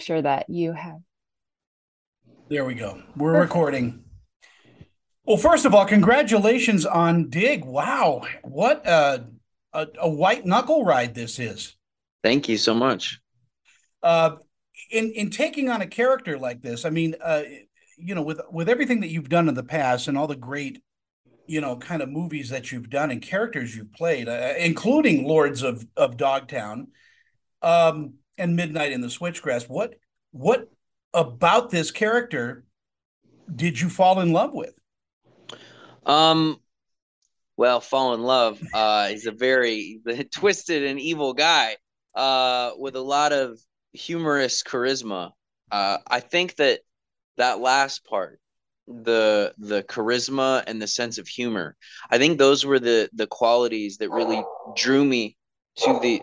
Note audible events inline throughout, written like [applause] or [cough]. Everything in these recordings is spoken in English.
sure that you have. There we go. We're Perfect. recording. Well, first of all, congratulations on Dig. Wow, what a, a, a white knuckle ride this is. Thank you so much. Uh, in in taking on a character like this, I mean, uh, you know, with with everything that you've done in the past and all the great, you know, kind of movies that you've done and characters you've played, uh, including Lords of of Dogtown, um, and Midnight in the Switchgrass. What what about this character did you fall in love with? Um, well, fall in love. Uh, he's a very [laughs] twisted and evil guy. Uh, with a lot of humorous charisma. Uh, I think that that last part, the the charisma and the sense of humor, I think those were the the qualities that really drew me to the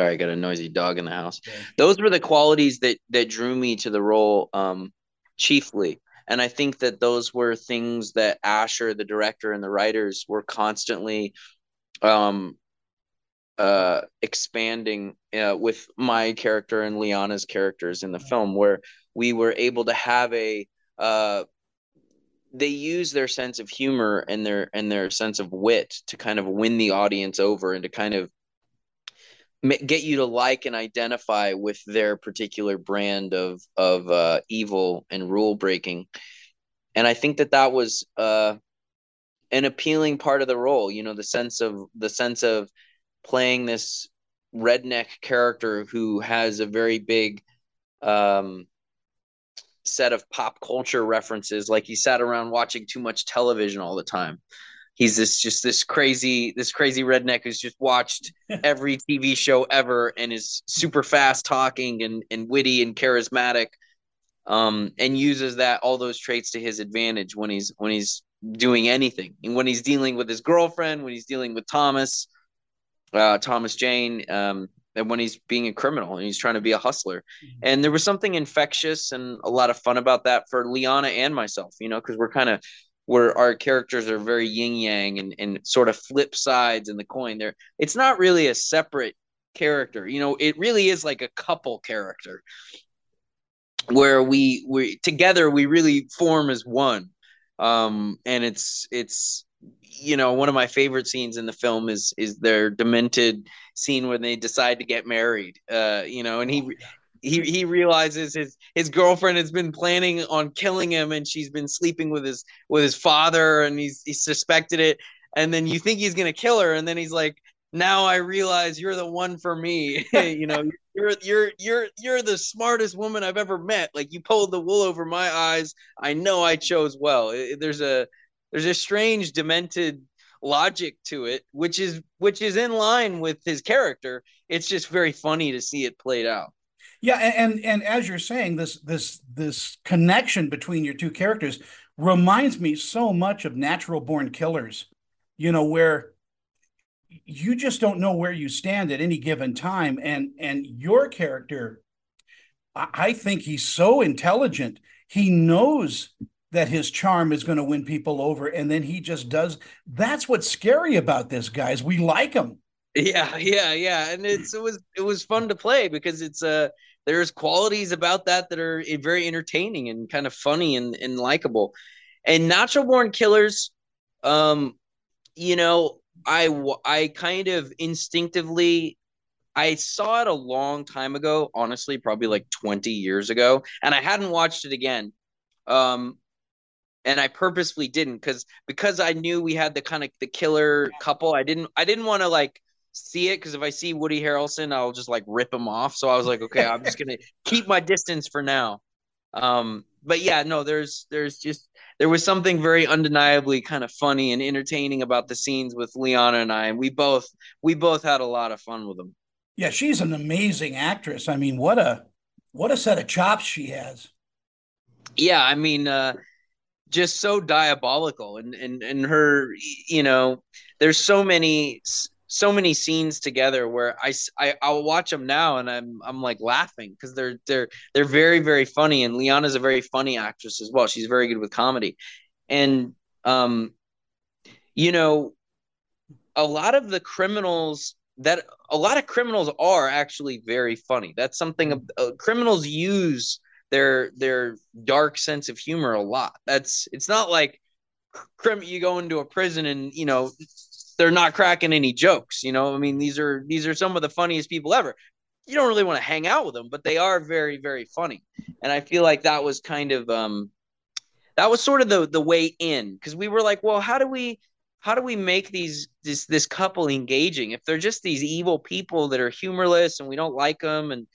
Sorry, I got a noisy dog in the house. Okay. Those were the qualities that that drew me to the role um, chiefly. And I think that those were things that Asher, the director, and the writers were constantly um, uh, expanding uh, with my character and Liana's characters in the film, where we were able to have a uh, they use their sense of humor and their and their sense of wit to kind of win the audience over and to kind of get you to like and identify with their particular brand of of uh, evil and rule breaking. And i think that that was uh, an appealing part of the role you know the sense of the sense of playing this redneck character who has a very big um, set of pop culture references. Like he sat around watching too much television all the time he's this just this crazy this crazy redneck who's just watched [laughs] every TV show ever and is super fast talking and and witty and charismatic um and uses that all those traits to his advantage when he's when he's doing anything and when he's dealing with his girlfriend when he's dealing with Thomas uh Thomas Jane um and when he's being a criminal and he's trying to be a hustler. Mm-hmm. And there was something infectious and a lot of fun about that for Liana and myself, you know, because we're kind of where our characters are very yin yang and, and sort of flip sides in the coin. There it's not really a separate character. You know it really is like a couple character where we we together we really form as one. Um and it's it's you know one of my favorite scenes in the film is is their demented scene when they decide to get married uh you know and he he he realizes his his girlfriend has been planning on killing him and she's been sleeping with his with his father and he's he suspected it. And then you think he's gonna kill her and then he's like now I realize you're the one for me. [laughs] You know you're you're you're you're the smartest woman I've ever met. Like you pulled the wool over my eyes. I know I chose well. There's a there's a strange demented logic to it which is which is in line with his character. It's just very funny to see it played out yeah, and and as you're saying, this this this connection between your two characters reminds me so much of Natural Born Killers. You know, where you just don't know where you stand at any given time, and and your character, I think he's so intelligent. He knows that his charm is going to win people over, and then he just does. That's what's scary about this, guys. We like him. Yeah, yeah, yeah, and it's it was it was fun to play because it's. Uh there's qualities about that that are very entertaining and kind of funny and, and likable. And Natural Born Killers, um, you know, I I kind of instinctively I saw it a long time ago, honestly, probably like 20 years ago, and I hadn't watched it again. Um, and I purposefully didn't because because I knew we had the kind of the killer couple. I didn't I didn't want to like see it because if I see Woody Harrelson, I'll just like rip him off. So I was like, okay, I'm just gonna [laughs] keep my distance for now. Um, but yeah, no, there's there's just there was something very undeniably kind of funny and entertaining about the scenes with Liana and I, and we both we both had a lot of fun with them. Yeah, she's an amazing actress. I mean, what a what a set of chops she has. Yeah, I mean, uh, just so diabolical, and and and her, you know, there's so many so many scenes together where I, I I'll watch them now and I'm I'm like laughing because they're they're they're very very funny and Liana's a very funny actress as well. She's very good with comedy, and um, you know, a lot of the criminals that a lot of criminals are actually very funny. That's something uh, criminals use their their dark sense of humor a lot. That's it's not like crim you go into a prison and you know they're not cracking any jokes. You know, I mean these are these are some of the funniest people ever. You don't really want to hang out with them, but they are very very funny. And I feel like that was kind of um that was sort of the the way in because we were like, well, how do we how do we make these this this couple engaging if they're just these evil people that are humorless and we don't like them and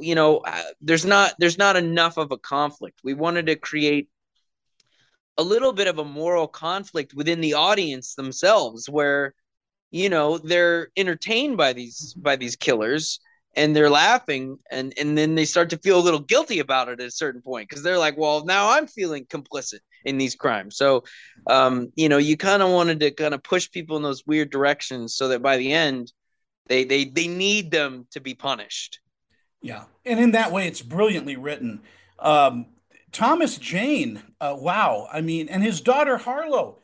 you know uh, there's not there's not enough of a conflict we wanted to create a little bit of a moral conflict within the audience themselves where you know they're entertained by these by these killers and they're laughing and and then they start to feel a little guilty about it at a certain point because they're like well now i'm feeling complicit in these crimes. So um you know you kind of wanted to kind of push people in those weird directions so that by the end they they they need them to be punished. Yeah. And in that way it's brilliantly written. Um thomas jane uh, wow i mean and his daughter harlow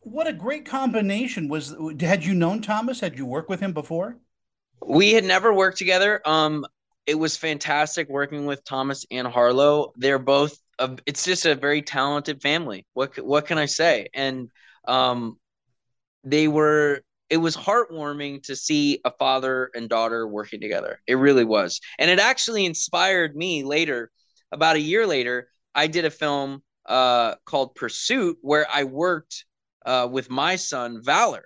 what a great combination was had you known thomas had you worked with him before we had never worked together. Um, it was fantastic working with Thomas and Harlow. They're both. A, it's just a very talented family. What what can I say? And um, they were. It was heartwarming to see a father and daughter working together. It really was, and it actually inspired me later. About a year later, I did a film uh, called Pursuit, where I worked uh, with my son Valor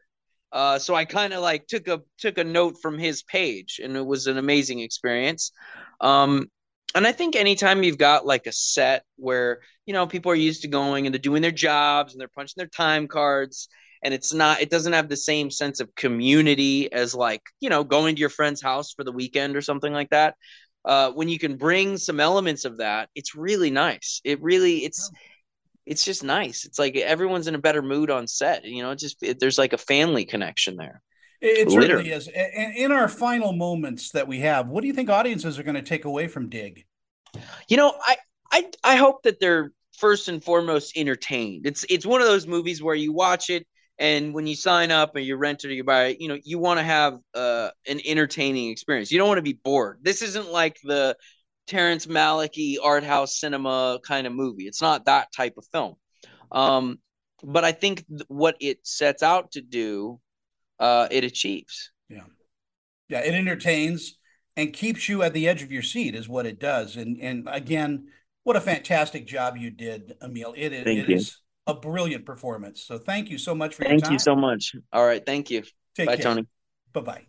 uh, so I kind of like took a took a note from his page, and it was an amazing experience. Um, and I think anytime you've got like a set where you know people are used to going and they're doing their jobs and they're punching their time cards, and it's not it doesn't have the same sense of community as like you know going to your friend's house for the weekend or something like that. Uh, when you can bring some elements of that, it's really nice. It really it's it's just nice. It's like everyone's in a better mood on set. You know, just it, there's like a family connection there. It, it certainly is. And in our final moments that we have, what do you think audiences are going to take away from Dig? You know, I I I hope that they're first and foremost entertained. It's it's one of those movies where you watch it and when you sign up and you rent it or you buy it, you know, you want to have uh, an entertaining experience. You don't want to be bored. This isn't like the Terrence Malick art house cinema kind of movie. It's not that type of film. Um, but I think th- what it sets out to do, uh, it achieves. Yeah. Yeah. It entertains and keeps you at the edge of your seat, is what it does. And, and again, what a fantastic job you did, Emile. It, is, it is a brilliant performance. So thank you so much for thank your time. Thank you so much. All right. Thank you. Take Bye, care. Tony. Bye bye.